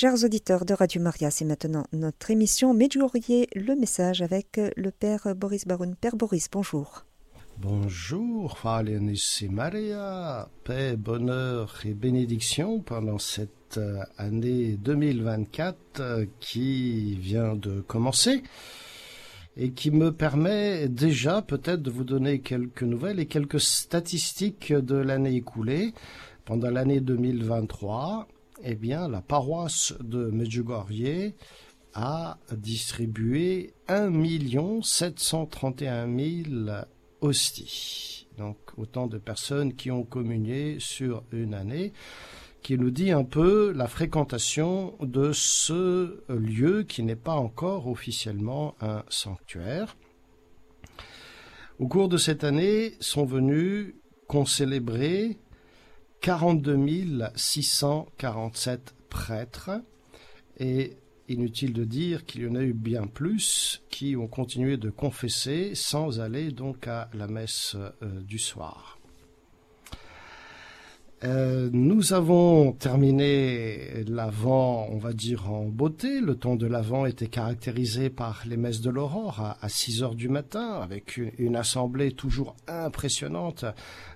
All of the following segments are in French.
Chers auditeurs de Radio Maria, c'est maintenant notre émission Medjugorje, le message avec le Père Boris Baroun. Père Boris, bonjour. Bonjour, et Maria, paix, bonheur et bénédiction pendant cette euh, année 2024 euh, qui vient de commencer et qui me permet déjà peut-être de vous donner quelques nouvelles et quelques statistiques de l'année écoulée. Pendant l'année 2023, eh bien, la paroisse de Medjugorje a distribué 1 731 000 hosties. Donc, autant de personnes qui ont communié sur une année, qui nous dit un peu la fréquentation de ce lieu qui n'est pas encore officiellement un sanctuaire. Au cours de cette année sont venus concélébrer 42 647 prêtres et inutile de dire qu'il y en a eu bien plus qui ont continué de confesser sans aller donc à la messe euh, du soir. Euh, nous avons terminé l'Avent, on va dire, en beauté. Le temps de l'Avent était caractérisé par les messes de l'aurore à, 6 heures du matin, avec une, assemblée toujours impressionnante.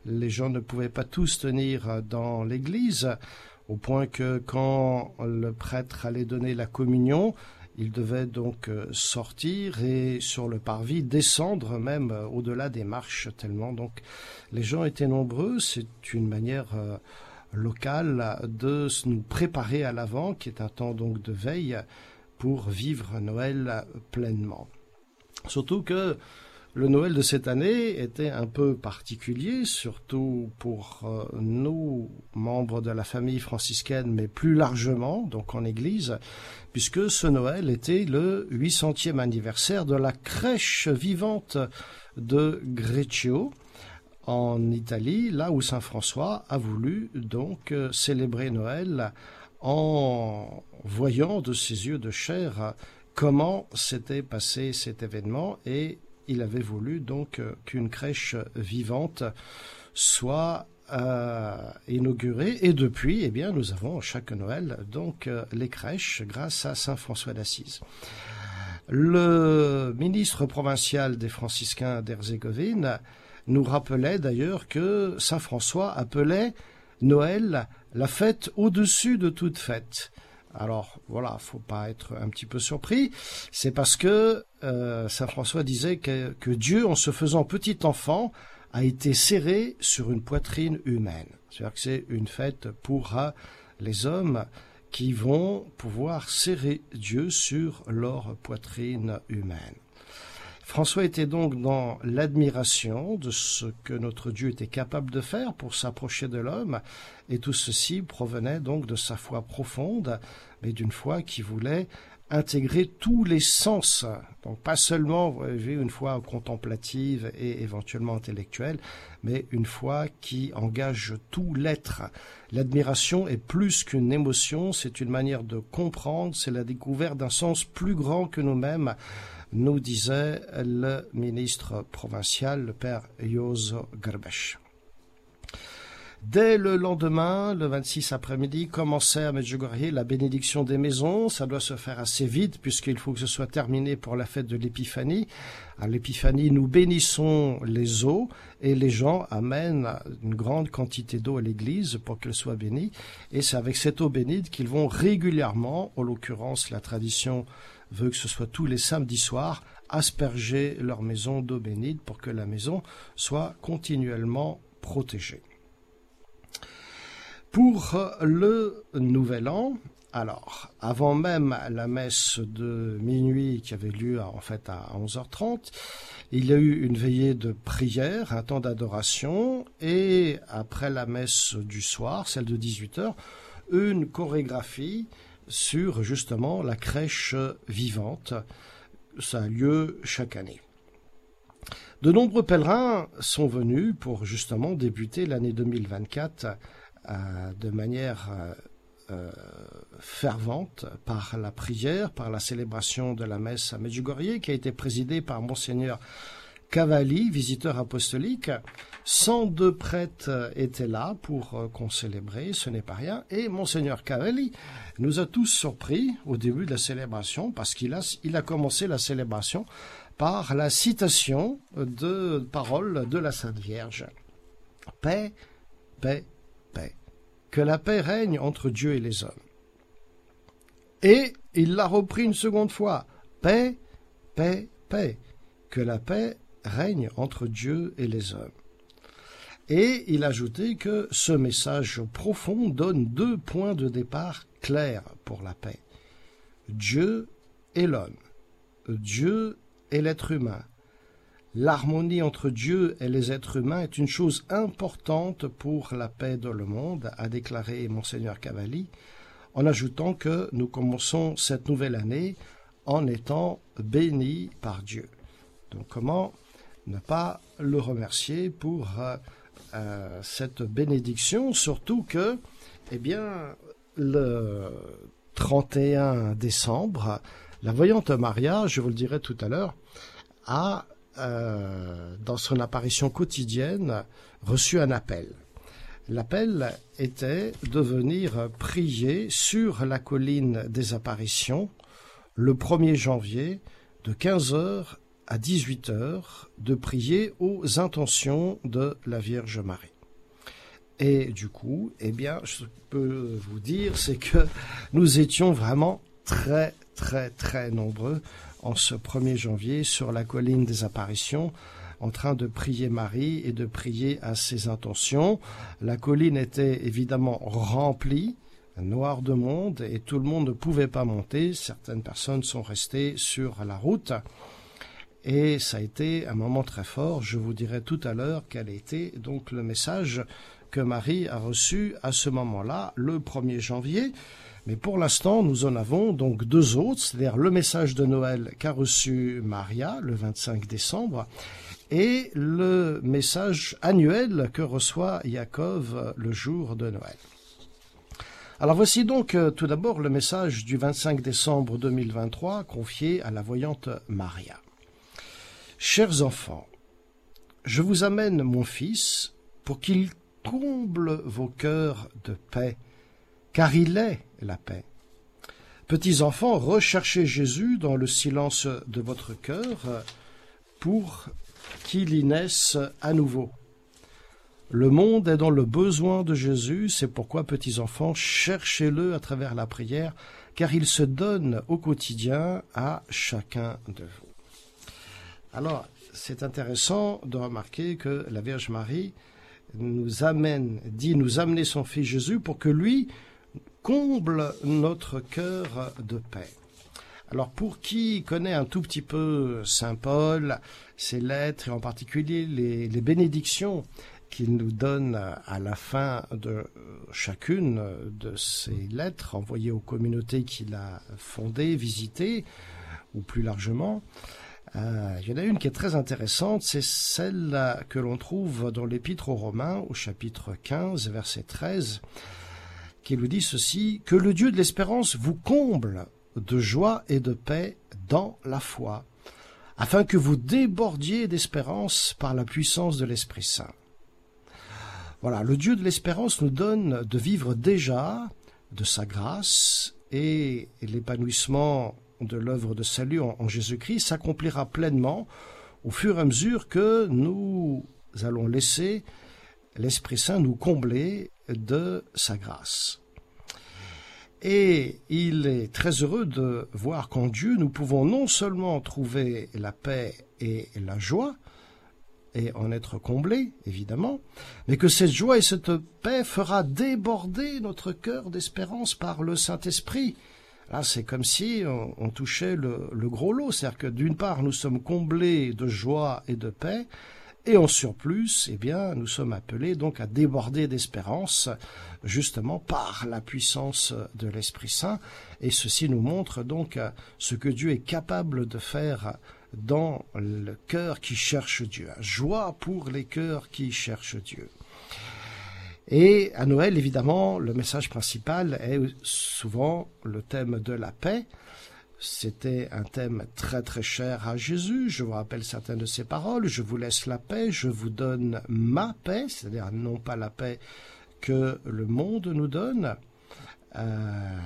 Les gens ne pouvaient pas tous tenir dans l'église, au point que quand le prêtre allait donner la communion, il devait donc euh, sortir et sur le parvis descendre même euh, au-delà des marches tellement donc les gens étaient nombreux. C'est une manière euh, locale de nous préparer à l'avant, qui est un temps donc de veille pour vivre Noël pleinement. Surtout que le Noël de cette année était un peu particulier, surtout pour euh, nous, membres de la famille franciscaine, mais plus largement, donc en Église, puisque ce Noël était le 800e anniversaire de la crèche vivante de Greccio, en Italie, là où Saint François a voulu donc euh, célébrer Noël en voyant de ses yeux de chair comment s'était passé cet événement et il avait voulu donc euh, qu'une crèche vivante soit euh, inaugurée et depuis, eh bien, nous avons chaque Noël donc euh, les crèches grâce à Saint François d'Assise. Le ministre provincial des franciscains d'Herzégovine nous rappelait d'ailleurs que Saint François appelait Noël la fête au-dessus de toute fête. Alors voilà, faut pas être un petit peu surpris. C'est parce que euh, Saint François disait que, Dieu, en se faisant petit enfant, a été serré sur une poitrine humaine. C'est-à-dire que c'est une fête pour euh, les hommes qui vont pouvoir serrer Dieu sur leur poitrine humaine. François était donc dans l'admiration de ce que notre Dieu était capable de faire pour s'approcher de l'homme, et tout ceci provenait donc de sa foi profonde, mais d'une foi qui voulait intégrer tous les sens, donc pas seulement une foi contemplative et éventuellement intellectuelle, mais une foi qui engage tout l'être. L'admiration est plus qu'une émotion, c'est une manière de comprendre, c'est la découverte d'un sens plus grand que nous-mêmes, nous disait le ministre provincial, le père Jozo Gerbesh. Dès le lendemain, le 26 après-midi, commençait à Medjugorje la bénédiction des maisons. Ça doit se faire assez vite puisqu'il faut que ce soit terminé pour la fête de l'épiphanie. À l'épiphanie, nous bénissons les eaux et les gens amènent une grande quantité d'eau à l'église pour qu'elle soit bénie. Et c'est avec cette eau bénite qu'ils vont régulièrement, en l'occurrence la tradition veut que ce soit tous les samedis soirs, asperger leur maison d'eau bénite pour que la maison soit continuellement protégée. Pour le nouvel an, alors, avant même la messe de minuit qui avait lieu en fait à 11h30, il y a eu une veillée de prière, un temps d'adoration, et après la messe du soir, celle de 18h, une chorégraphie sur justement la crèche vivante. Ça a lieu chaque année. De nombreux pèlerins sont venus pour justement débuter l'année 2024 euh, de manière euh, euh, fervente par la prière, par la célébration de la messe à Medjugorje qui a été présidée par monseigneur Cavalli, visiteur apostolique. 102 prêtres étaient là pour euh, qu'on célébrait, ce n'est pas rien. Et Monseigneur Cavalli nous a tous surpris au début de la célébration parce qu'il a, il a commencé la célébration par la citation de paroles de la Sainte Vierge. Paix, paix, paix. Que la paix règne entre Dieu et les hommes. Et il l'a repris une seconde fois. Paix, paix, paix. Que la paix règne entre Dieu et les hommes. Et il ajoutait que ce message profond donne deux points de départ clairs pour la paix. Dieu et l'homme. Dieu et l'être humain. L'harmonie entre Dieu et les êtres humains est une chose importante pour la paix dans le monde, a déclaré monseigneur Cavalli, en ajoutant que nous commençons cette nouvelle année en étant bénis par Dieu. Donc comment ne pas le remercier pour euh, euh, cette bénédiction, surtout que, eh bien, le 31 décembre, la voyante Maria, je vous le dirai tout à l'heure, a, euh, dans son apparition quotidienne, reçu un appel. L'appel était de venir prier sur la colline des apparitions le 1er janvier de 15h à 18h de prier aux intentions de la Vierge Marie. Et du coup, eh bien, je peux vous dire, c'est que nous étions vraiment très, très, très nombreux en ce 1er janvier sur la colline des apparitions en train de prier Marie et de prier à ses intentions. La colline était évidemment remplie, noire de monde, et tout le monde ne pouvait pas monter. Certaines personnes sont restées sur la route. Et ça a été un moment très fort. Je vous dirai tout à l'heure quel était donc le message que Marie a reçu à ce moment-là, le 1er janvier. Mais pour l'instant, nous en avons donc deux autres, c'est-à-dire le message de Noël qu'a reçu Maria le 25 décembre et le message annuel que reçoit Yaakov le jour de Noël. Alors voici donc euh, tout d'abord le message du 25 décembre 2023 confié à la voyante Maria. Chers enfants, je vous amène mon Fils pour qu'il comble vos cœurs de paix, car il est la paix. Petits enfants, recherchez Jésus dans le silence de votre cœur pour qu'il y naisse à nouveau. Le monde est dans le besoin de Jésus, c'est pourquoi, petits enfants, cherchez-le à travers la prière, car il se donne au quotidien à chacun de vous. Alors, c'est intéressant de remarquer que la Vierge Marie nous amène, dit nous amener son Fils Jésus pour que lui comble notre cœur de paix. Alors pour qui connaît un tout petit peu Saint Paul, ses lettres et en particulier les, les bénédictions qu'il nous donne à la fin de chacune de ces lettres envoyées aux communautés qu'il a fondées, visitées, ou plus largement, euh, il y en a une qui est très intéressante, c'est celle que l'on trouve dans l'Épître aux Romains, au chapitre 15, verset 13, qui nous dit ceci, que le Dieu de l'espérance vous comble de joie et de paix dans la foi, afin que vous débordiez d'espérance par la puissance de l'Esprit Saint. Voilà, le Dieu de l'espérance nous donne de vivre déjà de sa grâce et l'épanouissement de l'œuvre de salut en, Jésus-Christ s'accomplira pleinement au fur et à mesure que nous allons laisser l'Esprit Saint nous combler de sa grâce. Et il est très heureux de voir qu'en Dieu, nous pouvons non seulement trouver la paix et la joie, et en être comblés, évidemment, mais que cette joie et cette paix fera déborder notre cœur d'espérance par le Saint-Esprit, Là, c'est comme si on, touchait le, gros lot. C'est-à-dire que d'une part, nous sommes comblés de joie et de paix, et en surplus, eh bien, nous sommes appelés donc à déborder d'espérance, justement par la puissance de l'Esprit Saint. Et ceci nous montre donc ce que Dieu est capable de faire dans le cœur qui cherche Dieu. Joie pour les cœurs qui cherchent Dieu. Et à Noël, évidemment, le message principal est souvent le thème de la paix. C'était un thème très très cher à Jésus. Je vous rappelle certaines de ses paroles. Je vous laisse la paix, je vous donne ma paix, c'est-à-dire non pas la paix que le monde nous donne. Euh,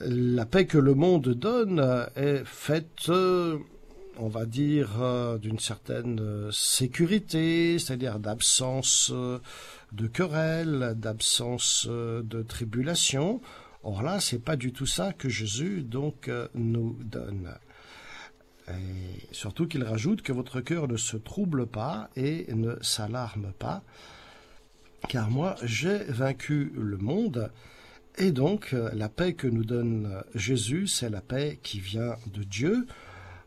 la paix que le monde donne est faite, on va dire, d'une certaine sécurité, c'est-à-dire d'absence de querelle, d'absence de tribulation. Or là, c'est pas du tout ça que Jésus donc euh, nous donne. Surtout qu'il rajoute que votre cœur ne se trouble pas et ne s'alarme pas, car moi j'ai vaincu le monde, et donc euh, la paix que nous donne Jésus, c'est la paix qui vient de Dieu.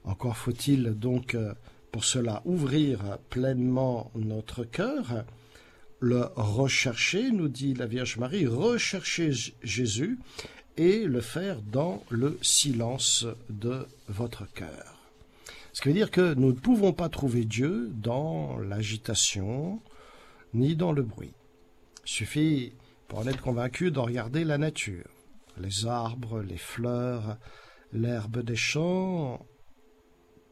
Encore faut-il donc euh, pour cela ouvrir pleinement notre cœur le rechercher, nous dit la Vierge Marie, rechercher Jésus et le faire dans le silence de votre cœur. Ce qui veut dire que nous ne pouvons pas trouver Dieu dans l'agitation ni dans le bruit. Il suffit, pour en être convaincu, de regarder la nature. Les arbres, les fleurs, l'herbe des champs,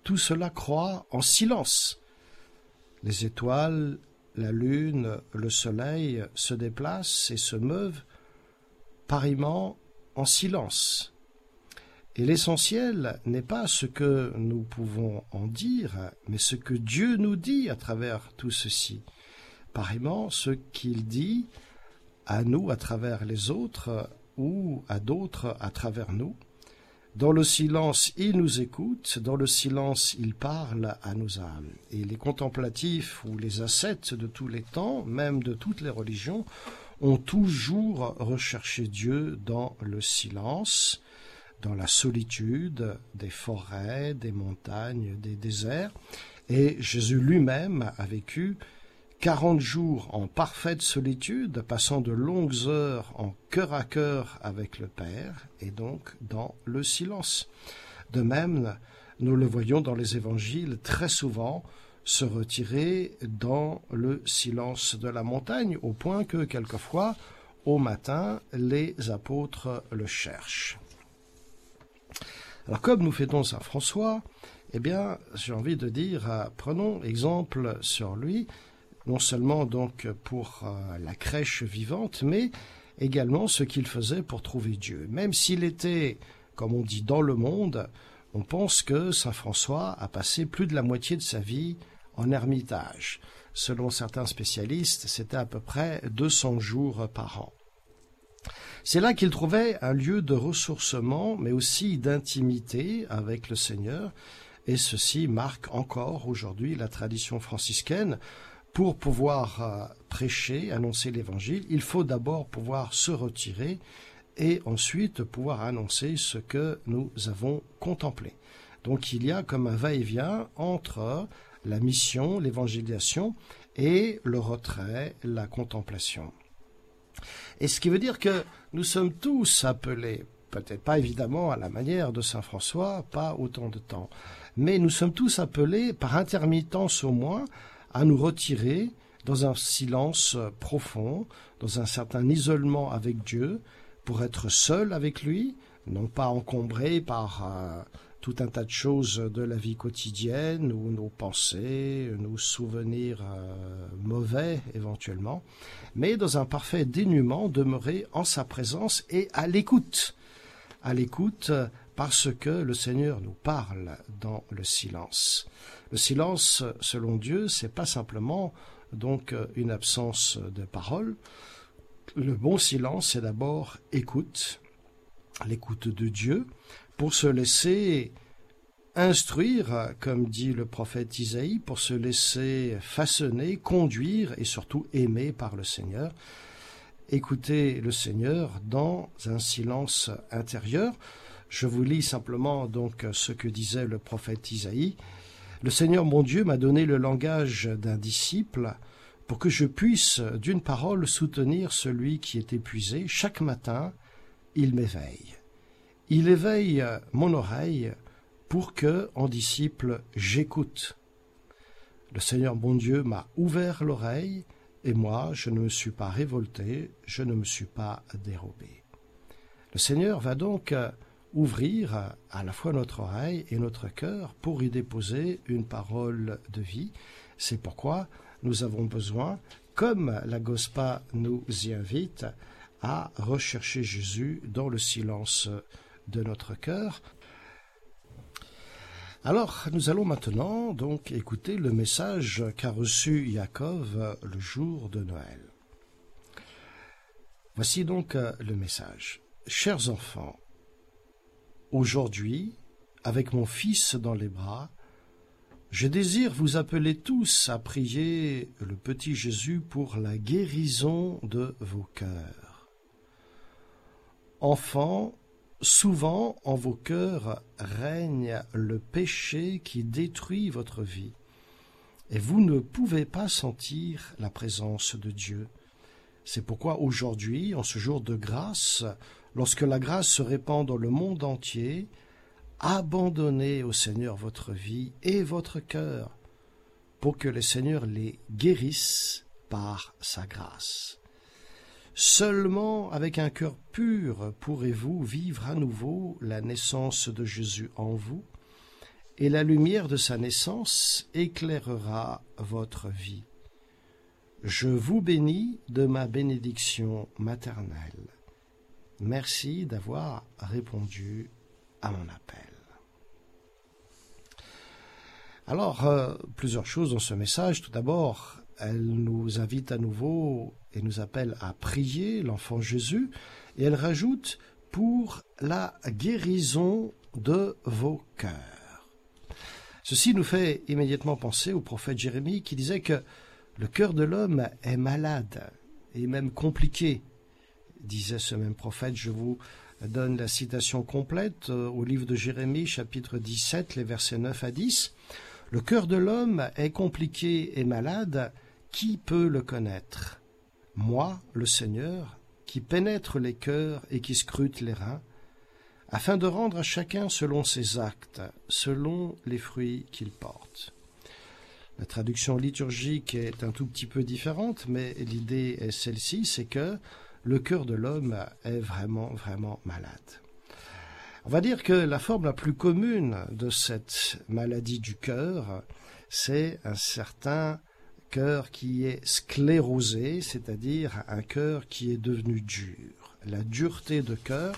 tout cela croît en silence. Les étoiles la lune, le soleil se déplacent et se meuvent pareillement en silence. Et l'essentiel n'est pas ce que nous pouvons en dire, mais ce que Dieu nous dit à travers tout ceci. Pareillement, ce qu'il dit à nous à travers les autres ou à d'autres à travers nous. Dans le silence, il nous écoute, dans le silence, il parle à nos âmes. Et les contemplatifs ou les ascètes de tous les temps, même de toutes les religions, ont toujours recherché Dieu dans le silence, dans la solitude des forêts, des montagnes, des déserts. Et Jésus lui-même a vécu Quarante jours en parfaite solitude, passant de longues heures en cœur à cœur avec le Père, et donc dans le silence. De même, nous le voyons dans les évangiles très souvent se retirer dans le silence de la montagne, au point que quelquefois, au matin, les apôtres le cherchent. Alors comme nous fêtons Saint François, eh bien, j'ai envie de dire, euh, prenons exemple sur lui, non seulement donc pour euh, la crèche vivante, mais également ce qu'il faisait pour trouver Dieu. Même s'il était, comme on dit, dans le monde, on pense que Saint François a passé plus de la moitié de sa vie en ermitage. Selon certains spécialistes, c'était à peu près 200 jours par an. C'est là qu'il trouvait un lieu de ressourcement, mais aussi d'intimité avec le Seigneur, et ceci marque encore aujourd'hui la tradition franciscaine, pour pouvoir euh, prêcher, annoncer l'évangile, il faut d'abord pouvoir se retirer et ensuite pouvoir annoncer ce que nous avons contemplé. Donc il y a comme un va-et-vient entre la mission, l'évangélisation et le retrait, la contemplation. Et ce qui veut dire que nous sommes tous appelés, peut-être pas évidemment à la manière de Saint François, pas autant de temps, mais nous sommes tous appelés par intermittence au moins à nous retirer dans un silence profond, dans un certain isolement avec Dieu, pour être seul avec lui, non pas encombré par euh, tout un tas de choses de la vie quotidienne ou nos pensées, nos souvenirs euh, mauvais éventuellement, mais dans un parfait dénuement, demeurer en sa présence et à l'écoute, à l'écoute parce que le Seigneur nous parle dans le silence. Le silence, selon Dieu, c'est pas simplement donc une absence de parole. Le bon silence, c'est d'abord écoute, l'écoute de Dieu, pour se laisser instruire, comme dit le prophète Isaïe, pour se laisser façonner, conduire et surtout aimer par le Seigneur. Écouter le Seigneur dans un silence intérieur. Je vous lis simplement donc ce que disait le prophète Isaïe. Le Seigneur mon Dieu m'a donné le langage d'un disciple pour que je puisse d'une parole soutenir celui qui est épuisé. Chaque matin, il m'éveille. Il éveille mon oreille pour que, en disciple, j'écoute. Le Seigneur mon Dieu m'a ouvert l'oreille, et moi je ne me suis pas révolté, je ne me suis pas dérobé. Le Seigneur va donc ouvrir à la fois notre oreille et notre cœur pour y déposer une parole de vie. C'est pourquoi nous avons besoin, comme la Gospa nous y invite, à rechercher Jésus dans le silence de notre cœur. Alors, nous allons maintenant donc écouter le message qu'a reçu Yaakov le jour de Noël. Voici donc le message. Chers enfants, aujourd'hui, avec mon fils dans les bras, je désire vous appeler tous à prier le petit Jésus pour la guérison de vos cœurs. Enfants, souvent en vos cœurs règne le péché qui détruit votre vie, et vous ne pouvez pas sentir la présence de Dieu. C'est pourquoi aujourd'hui, en ce jour de grâce, lorsque la grâce se répand dans le monde entier, abandonnez au Seigneur votre vie et votre cœur, pour que le Seigneur les guérisse par sa grâce. Seulement avec un cœur pur pourrez-vous vivre à nouveau la naissance de Jésus en vous, et la lumière de sa naissance éclairera votre vie. Je vous bénis de ma bénédiction maternelle. Merci d'avoir répondu à mon appel. Alors, euh, plusieurs choses dans ce message. Tout d'abord, elle nous invite à nouveau et nous appelle à prier l'enfant Jésus, et elle rajoute pour la guérison de vos cœurs. Ceci nous fait immédiatement penser au prophète Jérémie qui disait que le cœur de l'homme est malade et même compliqué, disait ce même prophète. Je vous donne la citation complète euh, au livre de Jérémie, chapitre 17, les versets 9 à 10. Le cœur de l'homme est compliqué et malade, qui peut le connaître? Moi, le Seigneur, qui pénètre les cœurs et qui scrute les reins, afin de rendre à chacun selon ses actes, selon les fruits qu'il porte. La traduction liturgique est un tout petit peu différente, mais l'idée est celle-ci, c'est que le cœur de l'homme est vraiment, vraiment malade. On va dire que la forme la plus commune de cette maladie du cœur, c'est un certain cœur qui est sclérosé, c'est-à-dire un cœur qui est devenu dur. La dureté de cœur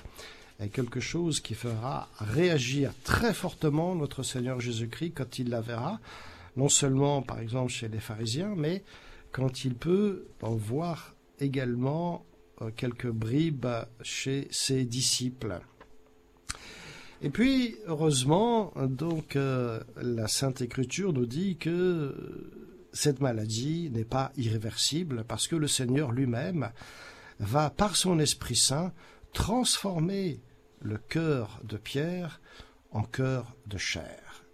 est quelque chose qui fera réagir très fortement notre Seigneur Jésus-Christ quand il la verra, non seulement par exemple chez les pharisiens, mais quand il peut en voir également quelques bribes chez ses disciples. Et puis, heureusement, donc, euh, la Sainte Écriture nous dit que cette maladie n'est pas irréversible parce que le Seigneur lui-même va, par son Esprit Saint, transformer le cœur de Pierre en cœur de chair.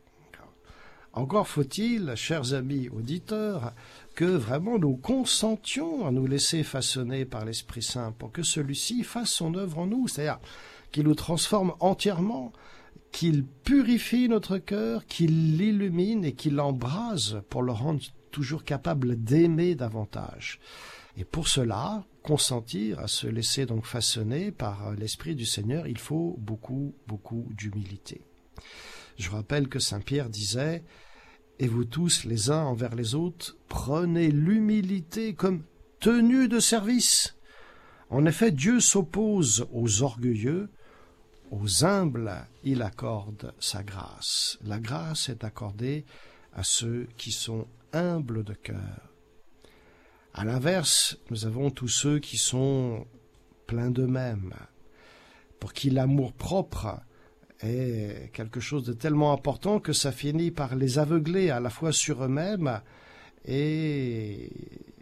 Encore faut-il, chers amis auditeurs, que vraiment nous consentions à nous laisser façonner par l'Esprit Saint pour que celui-ci fasse son œuvre en nous, c'est-à-dire qu'il nous transforme entièrement, qu'il purifie notre cœur, qu'il l'illumine et qu'il l'embrase pour le rendre toujours capable d'aimer davantage. Et pour cela, consentir à se laisser donc façonner par l'Esprit du Seigneur, il faut beaucoup, beaucoup d'humilité. Je rappelle que Saint Pierre disait et vous tous, les uns envers les autres, prenez l'humilité comme tenue de service. En effet, Dieu s'oppose aux orgueilleux, aux humbles, il accorde sa grâce. La grâce est accordée à ceux qui sont humbles de cœur. À l'inverse, nous avons tous ceux qui sont pleins d'eux-mêmes, pour qui l'amour propre est quelque chose de tellement important que ça finit par les aveugler à la fois sur eux-mêmes et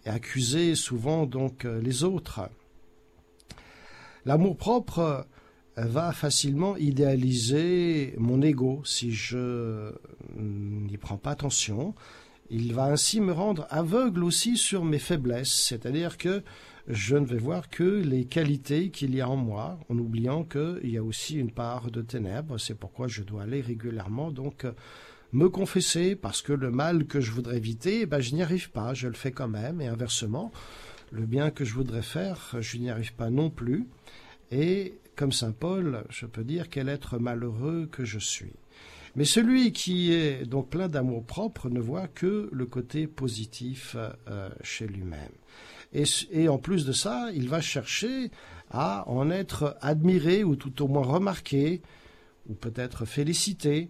accuser souvent donc les autres. L'amour propre va facilement idéaliser mon ego si je n'y prends pas attention. Il va ainsi me rendre aveugle aussi sur mes faiblesses, c'est-à-dire que je ne vais voir que les qualités qu'il y a en moi, en oubliant qu'il y a aussi une part de ténèbres. C'est pourquoi je dois aller régulièrement donc me confesser, parce que le mal que je voudrais éviter, eh ben, je n'y arrive pas, je le fais quand même, et inversement, le bien que je voudrais faire, je n'y arrive pas non plus. Et comme saint Paul, je peux dire quel être malheureux que je suis. Mais celui qui est donc plein d'amour propre ne voit que le côté positif euh, chez lui-même. Et, en plus de ça, il va chercher à en être admiré ou tout au moins remarqué ou peut-être félicité.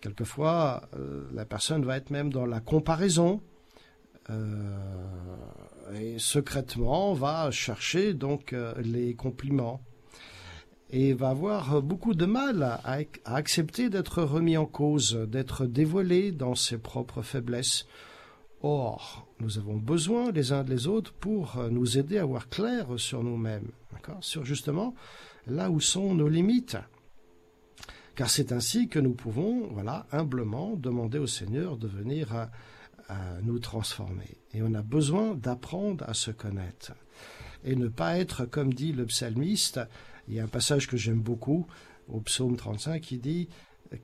Quelquefois, euh, la personne va être même dans la comparaison euh, et secrètement va chercher donc euh, les compliments et va avoir beaucoup de mal à accepter d'être remis en cause, d'être dévoilé dans ses propres faiblesses. Or, nous avons besoin les uns des autres pour nous aider à voir clair sur nous-mêmes, sur justement là où sont nos limites. Car c'est ainsi que nous pouvons, voilà, humblement demander au Seigneur de venir à, nous transformer. Et on a besoin d'apprendre à se connaître. Et ne pas être, comme dit le psalmiste, il y a un passage que j'aime beaucoup au psaume 35 qui dit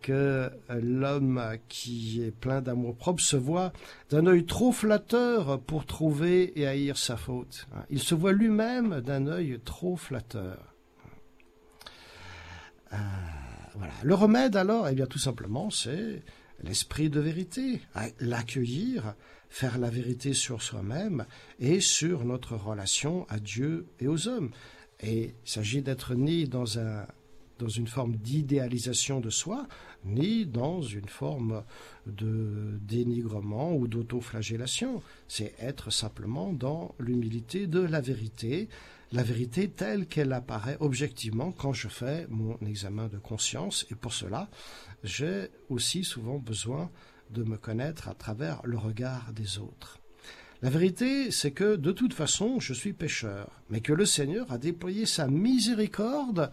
que l'homme qui est plein d'amour propre se voit d'un œil trop flatteur pour trouver et haïr sa faute. Il se voit lui-même d'un œil trop flatteur. Euh, voilà. Le remède alors, eh bien tout simplement, c'est l'esprit de vérité, l'accueillir, faire la vérité sur soi-même et sur notre relation à Dieu et aux hommes. Et il s'agit d'être ni dans un dans une forme d'idéalisation de soi, ni dans une forme de dénigrement ou d'autoflagellation. C'est être simplement dans l'humilité de la vérité, la vérité telle qu'elle apparaît objectivement quand je fais mon examen de conscience. Et pour cela, j'ai aussi souvent besoin de me connaître à travers le regard des autres. La vérité, c'est que de toute façon, je suis pécheur, mais que le Seigneur a déployé sa miséricorde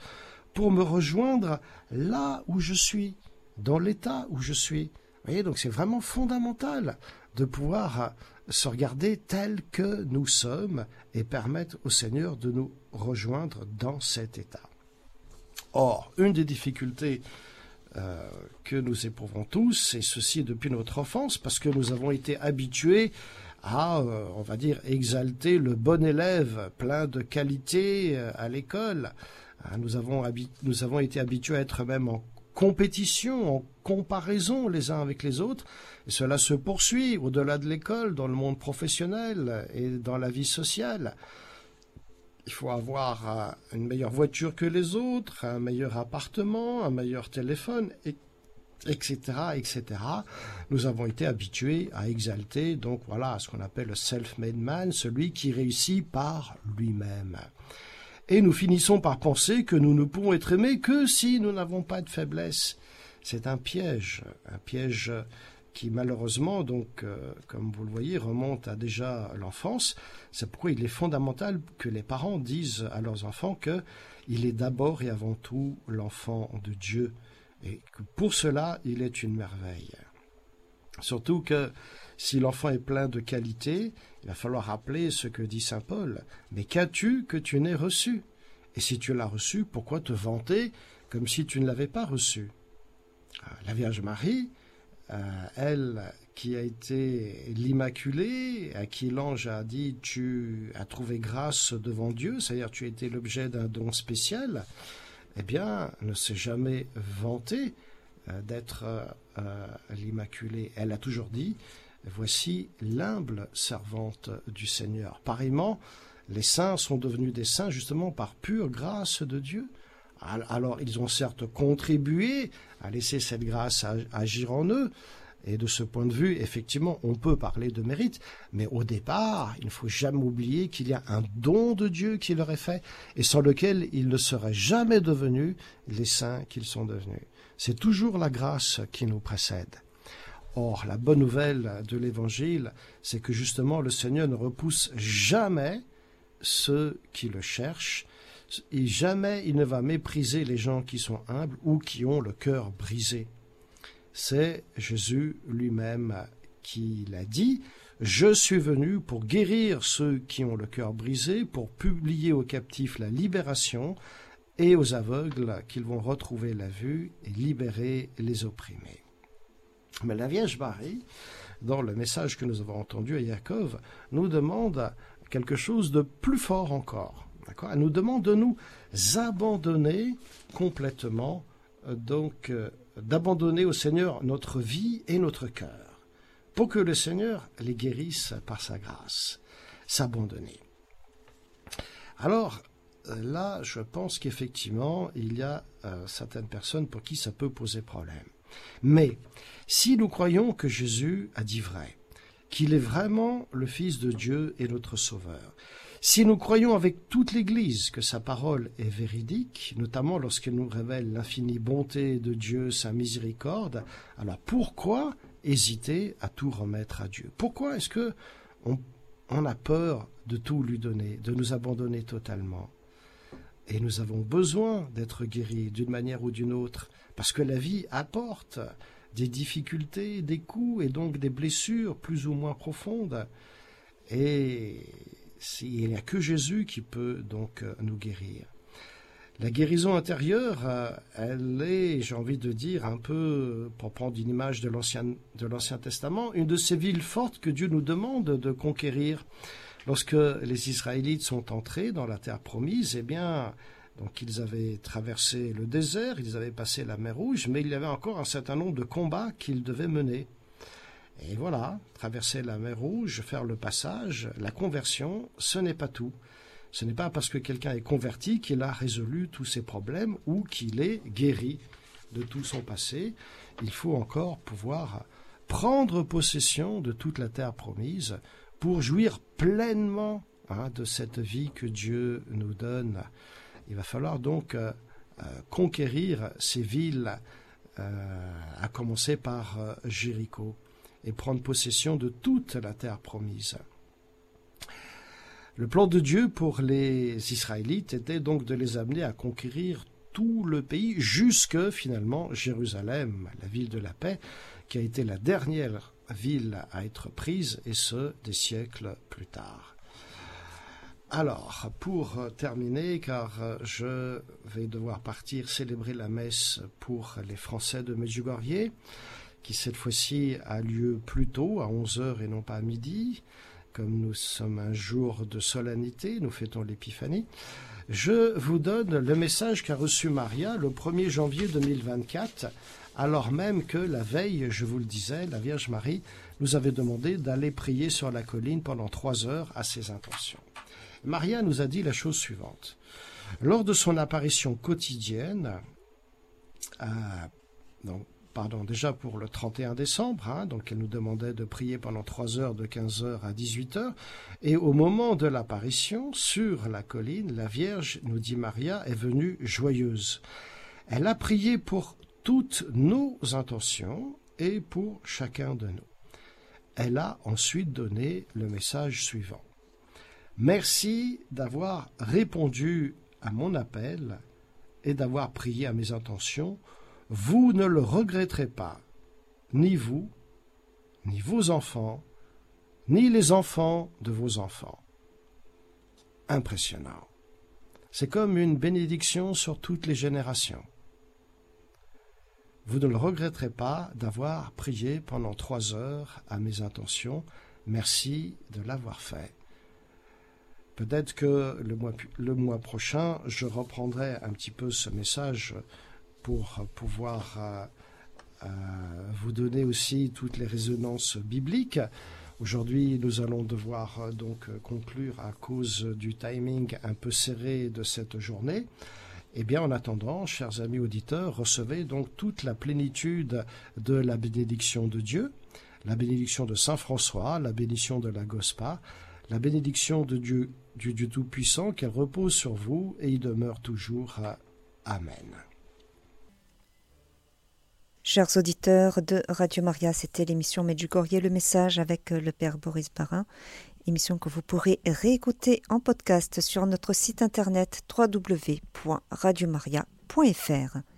pour me rejoindre là où je suis, dans l'état où je suis. Vous voyez, donc c'est vraiment fondamental de pouvoir se regarder tel que nous sommes et permettre au Seigneur de nous rejoindre dans cet état. Or, une des difficultés euh, que nous éprouvons tous, c'est ceci depuis notre enfance, parce que nous avons été habitués à, euh, on va dire, exalter le bon élève plein de qualités euh, à l'école. Nous avons, nous avons été habitués à être même en compétition, en comparaison les uns avec les autres, et cela se poursuit au-delà de l'école, dans le monde professionnel et dans la vie sociale. Il faut avoir euh, une meilleure voiture que les autres, un meilleur appartement, un meilleur téléphone, etc., etc. Nous avons été habitués à exalter, donc voilà, ce qu'on appelle le self-made man, celui qui réussit par lui-même et nous finissons par penser que nous ne pouvons être aimés que si nous n'avons pas de faiblesse. C'est un piège, un piège qui malheureusement, donc, euh, comme vous le voyez, remonte à déjà l'enfance. C'est pourquoi il est fondamental que les parents disent à leurs enfants que il est d'abord et avant tout l'enfant de Dieu, et que pour cela, il est une merveille. Surtout que si l'enfant est plein de qualités, il va falloir rappeler ce que dit saint Paul. Mais qu'as-tu que tu n'aies reçu? Et si tu l'as reçu, pourquoi te vanter comme si tu ne l'avais pas reçu? Ah, La Vierge Marie, euh, elle qui a été l'Immaculée, à qui l'ange a dit tu as trouvé grâce devant Dieu, c'est-à-dire tu as été l'objet d'un don spécial, eh bien, ne s'est jamais vantée euh, d'être euh, l'Immaculée. Elle a toujours dit Voici l'humble servante du Seigneur. Pareillement, les saints sont devenus des saints justement par pure grâce de Dieu. Alors ils ont certes contribué à laisser cette grâce agir en eux, et de ce point de vue, effectivement, on peut parler de mérite, mais au départ, il ne faut jamais oublier qu'il y a un don de Dieu qui leur est fait, et sans lequel ils ne seraient jamais devenus les saints qu'ils sont devenus. C'est toujours la grâce qui nous précède. Or, la bonne nouvelle de l'Évangile, c'est que justement le Seigneur ne repousse jamais ceux qui le cherchent, et jamais il ne va mépriser les gens qui sont humbles ou qui ont le cœur brisé. C'est Jésus lui-même qui l'a dit, Je suis venu pour guérir ceux qui ont le cœur brisé, pour publier aux captifs la libération, et aux aveugles qu'ils vont retrouver la vue et libérer les opprimés. Mais la Vierge Marie, dans le message que nous avons entendu à Jacob, nous demande quelque chose de plus fort encore. D'accord? Elle nous demande de nous abandonner complètement, euh, donc euh, d'abandonner au Seigneur notre vie et notre cœur, pour que le Seigneur les guérisse par sa grâce. S'abandonner. Alors, là, je pense qu'effectivement, il y a certaines personnes pour qui ça peut poser problème. Mais si nous croyons que Jésus a dit vrai, qu'il est vraiment le Fils de Dieu et notre Sauveur, si nous croyons avec toute l'Église que sa parole est véridique, notamment lorsqu'elle nous révèle l'infinie bonté de Dieu, sa miséricorde, alors pourquoi hésiter à tout remettre à Dieu? Pourquoi est-ce que on, on a peur de tout lui donner, de nous abandonner totalement? Et nous avons besoin d'être guéris d'une manière ou d'une autre, parce que la vie apporte des difficultés, des coups et donc des blessures plus ou moins profondes. Et il n'y a que Jésus qui peut donc euh, nous guérir. La guérison intérieure, euh, elle est, j'ai envie de dire, un peu, pour prendre une image de l'Ancien Testament, une de ces villes fortes que Dieu nous demande de conquérir. Lorsque les Israélites sont entrés dans la terre promise, eh bien, donc ils avaient traversé le désert, ils avaient passé la mer Rouge, mais il y avait encore un certain nombre de combats qu'ils devaient mener. Et voilà, traverser la mer Rouge, faire le passage, la conversion, ce n'est pas tout. Ce n'est pas parce que quelqu'un est converti qu'il a résolu tous ses problèmes ou qu'il est guéri de tout son passé. Il faut encore pouvoir prendre possession de toute la terre promise pour jouir pleinement hein, de cette vie que Dieu nous donne. Il va falloir donc euh, euh, conquérir ces villes, euh, à commencer par Jéricho et prendre possession de toute la terre promise. Le plan de Dieu pour les Israélites était donc de les amener à conquérir tout le pays jusque finalement Jérusalem, la ville de la paix, qui a été la dernière ville à être prise, et ce, des siècles plus tard. Alors, pour terminer, car je vais devoir partir célébrer la messe pour les Français de Medjugorje, qui cette fois-ci a lieu plus tôt, à 11h et non pas à midi, comme nous sommes un jour de solennité, nous fêtons l'Épiphanie. Je vous donne le message qu'a reçu Maria le 1er janvier 2024, alors même que la veille, je vous le disais, la Vierge Marie nous avait demandé d'aller prier sur la colline pendant trois heures à ses intentions. Maria nous a dit la chose suivante. Lors de son apparition quotidienne, euh, donc pardon, déjà pour le 31 décembre, hein, donc elle nous demandait de prier pendant trois heures de 15 heures à 18 heures, et au moment de l'apparition, sur la colline, la Vierge, nous dit Maria, est venue joyeuse. Elle a prié pour toutes nos intentions et pour chacun de nous. Elle a ensuite donné le message suivant. Merci d'avoir répondu à mon appel et d'avoir prié à mes intentions vous ne le regretterez pas, ni vous, ni vos enfants, ni les enfants de vos enfants. Impressionnant. C'est comme une bénédiction sur toutes les générations. Vous ne le regretterez pas d'avoir prié pendant trois heures à mes intentions. Merci de l'avoir fait. Peut-être que le mois, prochain, je reprendrai un petit peu ce message pour pouvoir euh, euh, vous donner aussi toutes les résonances bibliques. Aujourd'hui, nous allons devoir euh, donc conclure à cause du timing un peu serré de cette journée. Eh bien, en attendant, chers amis auditeurs, recevez donc toute la plénitude de la bénédiction de Dieu, la bénédiction de Saint François, la bénédiction de la Gospa, la bénédiction de Dieu, du Dieu Tout-Puissant, qu'elle repose sur vous et y demeure toujours. Amen. Chers auditeurs de Radio Maria, c'était l'émission Medjugorje le message avec le Père Boris Barin, émission que vous pourrez réécouter en podcast sur notre site internet www.radiomaria.fr.